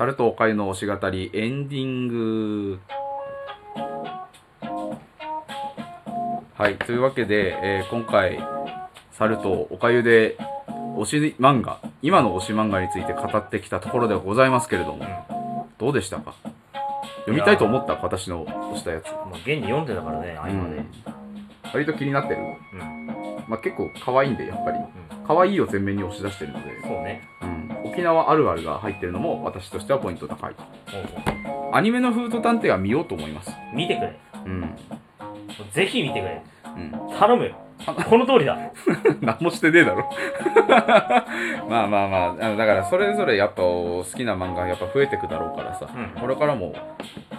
タルトおかゆの推し語りエンディング。はいというわけで、えー今回サルトおかゆで推し漫画今の推し漫画について語ってきたところではございますけれども、どうでしたか？読みたいと思った？私の推したやつ。まあ、現に読んでたからね、合間で。うん。割と気になってる。うん。まあ結構可愛いんでやっぱり。可愛いを前面に押し出してるので。そうね。縄あるあるが入ってるのも私としてはポイント高い。アニメのフード探偵は見ようと思います。見てくれ。うん、ぜひ見てくれ。うん、頼むよ。この通りだ。何もしてねえだろ。まあまあまあ。だからそれぞれやっぱ好きな漫画やっぱ増えてくだろうからさ、うん。これからも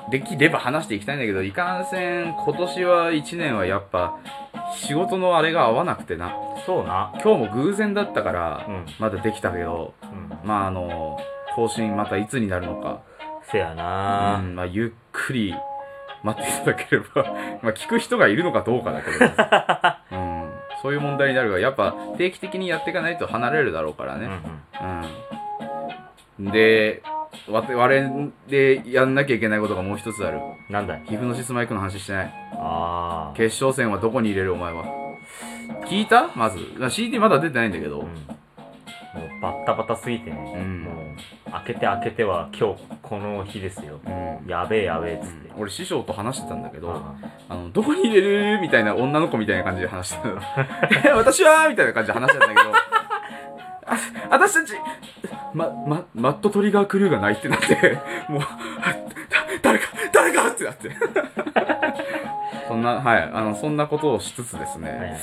できれば話していきたいんだけどいかんせん今年は1年はやっぱ仕事のあれが合わなくてなそうな。今日も偶然だったからうん。まだできたけどうん。まああの更新またいつになるのかせやなうんまあ、ゆっくり待っていただければ まあ聞く人がいるのかどうかだけど、うん、そういう問題になるがやっぱ定期的にやっていかないと離れるだろうからうんうね、ん。うんでわ我でやんなきゃいけないことがもう一つある。なんだい？皮膚のシスマイクの話してない。ああ。決勝戦はどこに入れるお前は。聞いた？まず。CD まだ出てないんだけど、うん。もうバッタバタすぎてね。うん。もう、開けて開けては今日この日ですよ。うん。やべえやべえっつって。俺師匠と話してたんだけど、ああの、どこに入れる？みたいな女の子みたいな感じで話してた。え 私は？みたいな感じで話してたんだけど、あ私たち、ま、ま、マットトリガークルーがないってなって、もう、誰か、誰かってなって。そんな、はい、あの、そんなことをしつつですはい。ね、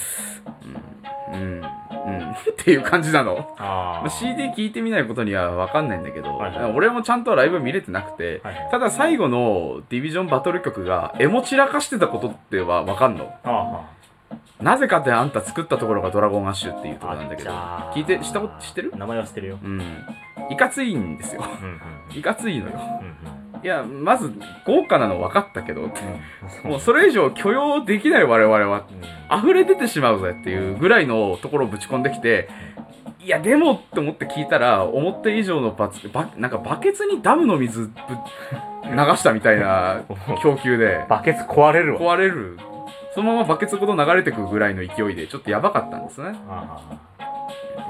うん、うん、うん、っていう感じなの。あー。CD 聞いてみないことには分かんないんだけど、はいはい。俺もちゃんとライブ見れてなくて、はいはい。ただ最後のディビジョンバトル曲がエモ散らかしてたことっては分かんの。あなぜかってあんた作ったところがドラゴンアッシュっていうとこあ。ろなんだけどあ聞いて知ったこと知ってる？名前は知ってるよ。うんいかついんですようんうん。いかついのようんいやまず豪華なの分かったけどうん。もうそれ以上許容できない我々はうん。溢れ出てしまうぜっていうぐらいのところをぶち込んできていやでもって思って聞いたら思った以上のバツバなんかバケツにダムの水ぶ流したみたいな 供給でバケツ壊れるわ。壊れるそのままバケツごと流れてくぐらいの勢いでちょっとやばかったんですね。あ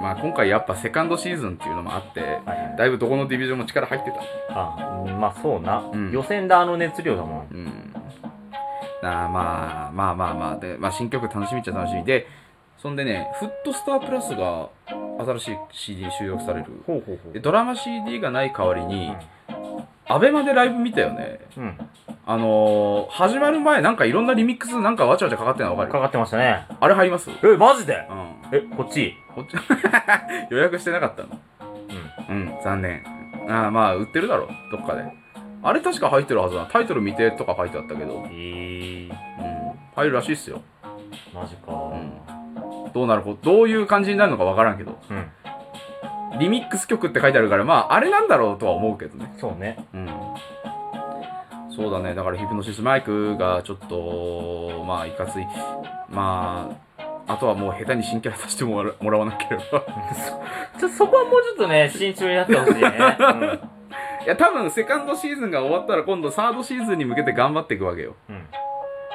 まあ今回やっぱセカンドシーズンっていうのもあってあ。はいはい。だいぶどこのディビジョンも力入ってた。あうんまあそうな、うん。予選であの熱量だもん。うん。なあまあまあまあまあで、まあ、新曲楽しみっちゃ楽しみでそんでねフットスタープラスが新しい CD に収録される。ほうほうほでドラマ CD がない代わりに、アベマでライブ見たよね。うん。あのー、始まる前なんかいろんなリミックスなんかわちゃわちゃかかってるの分かる？かかってましたね。あれ入ります？え、マジで？うん。え、こっち？こっち。予約してなかったの？うん。残念。ああまあ売ってるだろどっかで。あれ確か入ってるはずだタイトル見てとか書いてあったけど。うん。入るらしいっすよ。マジか。ん。どうなるこどういう感じになるのかわからんけど。うん。リミックス曲って書いてあるからまああれなんだろうとは思うけどね。そうね。うんそうだねだからヒプノシスマイクがちょっとまあいかついまああとはもう下手に新キャラ出してもらもらわなければ ちょ、そこはもうちょっとね、慎重になってほしいね。いや多分セカンドシーズンが終わったら今度サードシーズンに向けて頑張っていくわけようん。うん。だ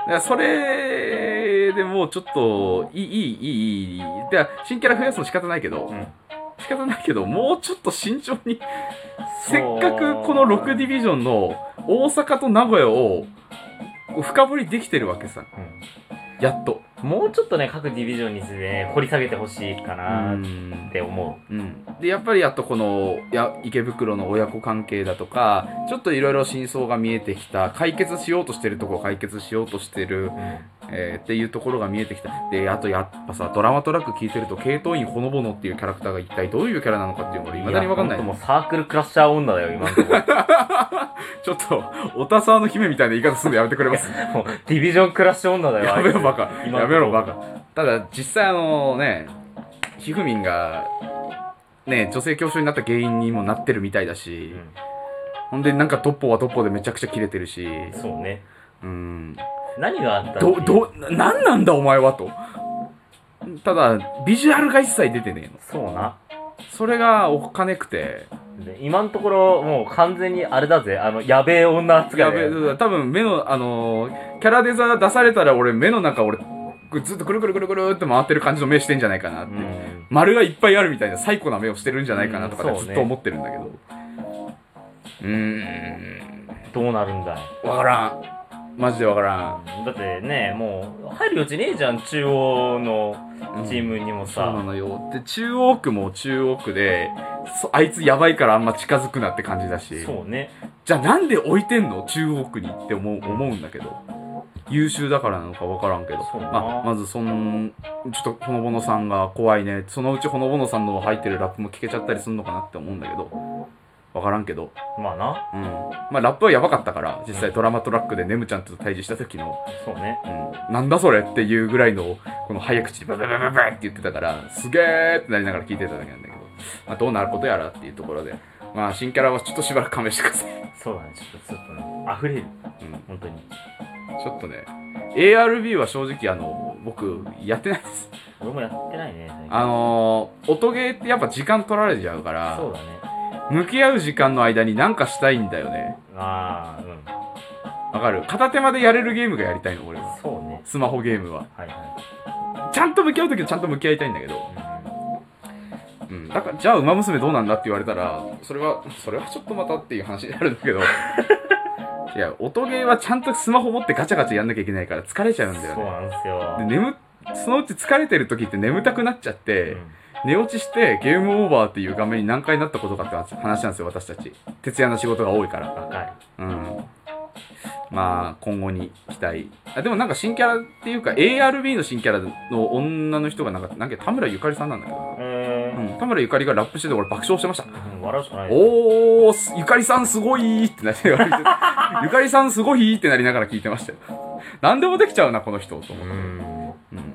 からそれでもうちょっといいいいいいいいで新キャラ増やすの仕方ないけど、うん。仕方ないけどもうちょっと慎重にせっかくこの6ディビジョンの大阪と名古屋を深掘りできてるわけさ。やっと。もうちょっとね、各ディビジョンについてね、掘り下げてほしいかなって思う。ん、でやっぱりやっとこのや池袋の親子関係だとかちょっといろいろ真相が見えてきた解決しようとしてるところ解決しようとしてるう。うん。えーっていうところが見えてきた。であとやっぱさドラマトラック聞いてると系統員ほのぼのっていうキャラクターが一体どういうキャラなのかっていうのがいまだに分かんない。やほともうサークルクラッシャー女だよ、今のところ。ちょっとおたさの姫みたいな言い方するのやめてくれます？もうディビジョンクラッシュ女だよ。やめろバカ。やめろバカ。ただ実際あのねひふみんがね女性教師になった原因にもなってるみたいだし、ほんでなんかトッポはトッポでめちゃくちゃキレてるし。うん。そうね。うん。何があったどどななんなんだお前はと。ただビジュアルが一切出てねえの。そうな。それがおっかねくて。で今のところもう完全にあれだぜ。あのやべえ女扱いやべえ多分目のあのーキャラデザ出されたら俺目の中俺ずっとくるくるくるくるって回ってる感じの目してんじゃないかなって、うん。丸がいっぱいあるみたいな最高な目をしてるんじゃないかなとかうん。そうねね。ずっと思ってるんだけど。うーん。どうなるんだい？わからんマジでわからん。だってねもう入る余地ねえじゃん中央のチームにもそうなさ、のよ。で中央区も中央区でそあいつやばいからあんま近づくなって感じだし。そうね。じゃあなんで置いてんの？中央区にって思う思うんだけど。優秀だからなのか分からんけど。まあ、まずそのちょっとほのぼのさんが怖いね。そのうちほのぼのさんの入ってるラップも聞けちゃったりするのかなって思うんだけど分からんけど。まあな。うん。まあラップはやばかったから実際ドラマトラックでネムちゃんと対峙した時の。そうね。うん、なんだそれっていうぐらいのこの早口でバババババって言ってたからすげーってなりながら聞いてただけなんだけど、まあ、どうなることやらっていうところでまあ新キャラはちょっとしばらく勘弁してください、そうだねちょっとちょっとね溢れるうん、本当にちょっとね ARB は正直あの僕やってないです俺もやってないね最近あのー、音ゲーってやっぱ時間取られちゃうからそうだね向き合う時間の間に何かしたいんだよね。ああうん。わかる？片手間でやれるゲームがやりたいの俺は。そうね。スマホゲームは。はいはちゃんと向き合う時はちゃんと向き合いたいんだけど。い、うん、だからじゃあ「ウマ娘どうなんだ?」って言われたらそれはそれはちょっとまたっていう話になるんだけど。いや音ゲーはちゃんとスマホ持ってガチャガチャやんなきゃいけないから疲れちゃうんだよね。そうなんですよ。で眠そのうち疲れてる時って眠たくなっちゃって、うん寝落ちしてゲームオーバーっていう画面に何回なったことかって話なんですよ私たち。徹夜の仕事が多いから。わかるうん。まあ今後に期待。あでもなんか新キャラっていうか ARB の新キャラの女の人がなんかなんか田村ゆかりさんなんだけど。えうん、田村ゆかりがラップしてて俺爆笑してました。ー、笑うしかない。おー、すゆかりさんすごいってなってゆかりさんすごいってなりながら聞いてましたよ。何でもできちゃうな、この人、とう思って。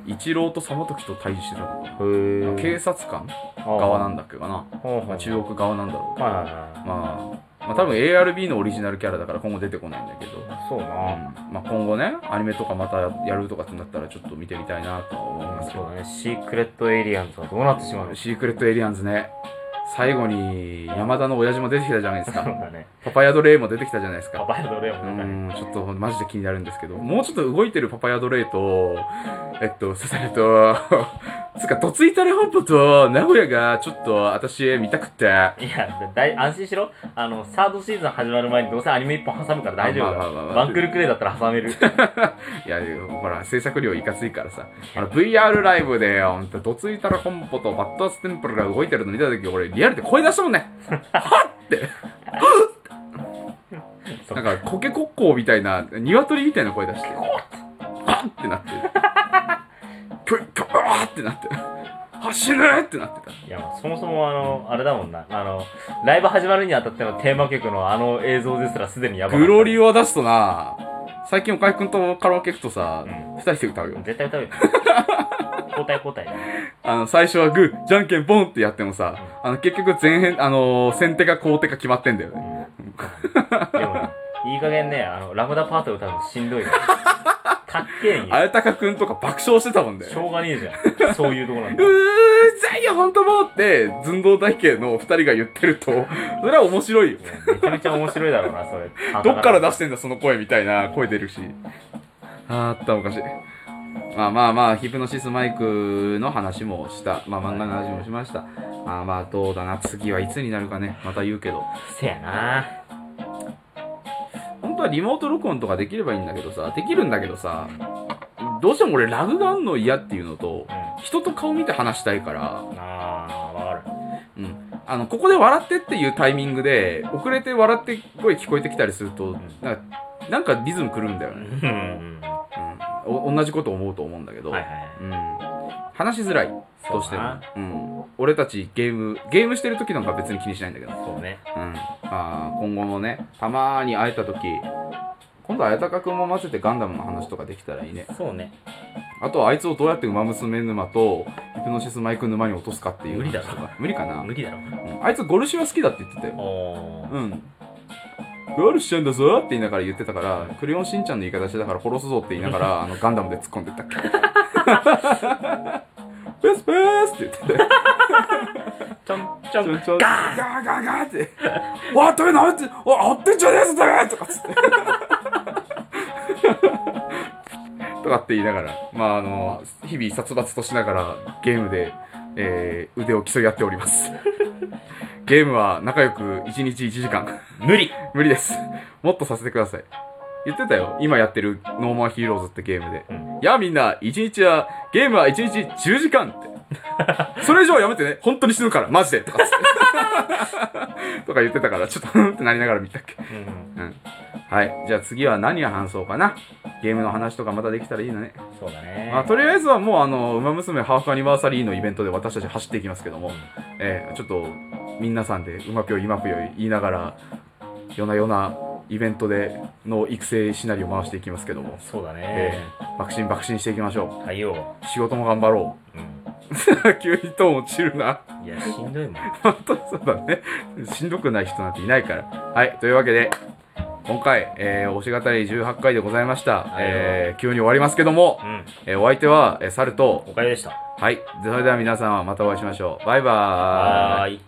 一郎と様時と対峙してたのかへな。警え察官側なんだっけかな。まあ、中国側なんだろうけど。まあ、まあ多分 ARB のオリジナルキャラだから今後出てこないんだけど。そうな、うんまあ、今後ね、アニメとかまたやるとかってなったらちょっと見てみたいなとは思いますけど。そうだねシークレットエイリアンズはどうなってしまうのシークレットエイリアンズね。最後に山田の親父も出てきたじゃないですか。ね。パパヤドレイも出てきたじゃないですか。パパヤドレうオンだね。ん、ちょっとマジで気になるんですけど、もうちょっと動いてるパパヤドレイと、えっと、さされと、つうか、どついたれ本舗と名古屋がちょっと私見たくて、いやだい安心しろ。あのサードシーズン始まる前にどうせアニメ一本挟むから大丈夫だまあまあまあまあワンクルクレイだったら挟める。いや、ほら、制作量いかついからさ、あの VR ライブで、ほんと、どついたれ本舗とバッドステンプルが動いてるの見たとき、俺、リアルで声出したもんね。はっって。なんか、コケコッコーみたいな、鶏みたいな声出して、はっってなって、キョイキョーってなって、走るってなってた。いやそもそもあのあれだもんな。あのライブ始まるにあたってのテーマ曲のあの映像ですらすでにやばかった。グロリを出すとな、最近岡井くんとカラオケ行くとさ、うん。二人で歌うよ。絶対歌うよ。交代交代だねあの、最初はグー、じゃんけんポンってやってもさ、あの、結局前編、あのー先手か後手か決まってんだよね。でもねいい加減ねあのラムダパート歌うのしんどいよ かっけえんよあやたかくんとか爆笑してたもんね。しょうがねえじゃん そういうとこなんうだーざいよ、ほんともうって、寸胴体系の二人が言ってると、それは面白いよ。めちゃめちゃ面白いだろうなそれ どっから出してんだ、その声みたいな声出るし。あーあった、おかしい。まあまあまあ、ヒプノシスマイクの話もした。まあ漫画の話もしました。まあまあ、どうだな。次はいつになるかね。また言うけど。せやな本当はリモート録音とかできればいいんだけどさ、できるんだけどさ、どうしても俺ラグがあんの嫌っていうのと、うん人と顔見て話したいから、あーわかるうん。あの、ここで笑ってっていうタイミングで、遅れて笑って声聞こえてきたりすると、なんか、リズム狂うんだよね。うんうんうん。お同じこと思うと思うんだけど、はいはいはいうん。話しづらい。どうしても。そうん。俺たちゲーム、ゲームしてる時なんか別に気にしないんだけど、そうね。うん。まあ、今後もね、たまーに会えた時、今度、綾鷹くんも混ぜてガンダムの話とかできたらいいね。そうね。あとはあいつをどうやって馬娘沼とヒプノシスマイク沼に落とすかっていう無理だろ。話とか。無理かな、無理だろ。うん。あいつゴルシュは好きだって言ってたよ。おー。うん。ゴルシュちゃんだぞって言いながら言ってたからクレヨンしんちゃんの言い方してたから殺すぞって言いながらあのガンダムで突っ込んでったっけペスペースって言って。てちょんちょんちょんガー。ンガーガーガーって「わっ、てめえなんて。わ合ってんじゃねえぞてめえ!」とかっつって。とかって言いながら。まああの日々殺伐としながらゲームで、えー腕を競い合っております。ゲームは仲良く1日1時間。無理。無理です。もっとさせてください言ってたよ。今やってるノーマンヒーローズってゲームで、うん。いやみんな1日はゲームは1日10時間って。それ以上はやめてね。本当に死ぬからマジで。とか とか言ってたからちょっとうんってなりながら見たっけ。うんうん。はい。じゃあ次は何を話そうかな。ゲームの話とかまたできたらいいのね、そうだね。まあ、とりあえずはもうあの「ウマ娘ハーフアニバーサリー」のイベントで私たち走っていきますけども、えーちょっと皆さんでうまぴょいまぴょい言いながら夜な夜なイベントでの育成シナリオを回していきますけども、そうだえねー、爆心爆心していきましょはいよ。う仕事も頑張ろう。ん。う 急にトーン落ちるな。いやしんどいもん。本当にそうだね。しんどくない人なんていないから。はいというわけで今回、えー、推し語り18回でございました、えー、急に終わりますけども、うん。えーお相手は、えー、サルと。おかげでした。はい。それでは皆さんはまたお会いしましょう。バイバーイ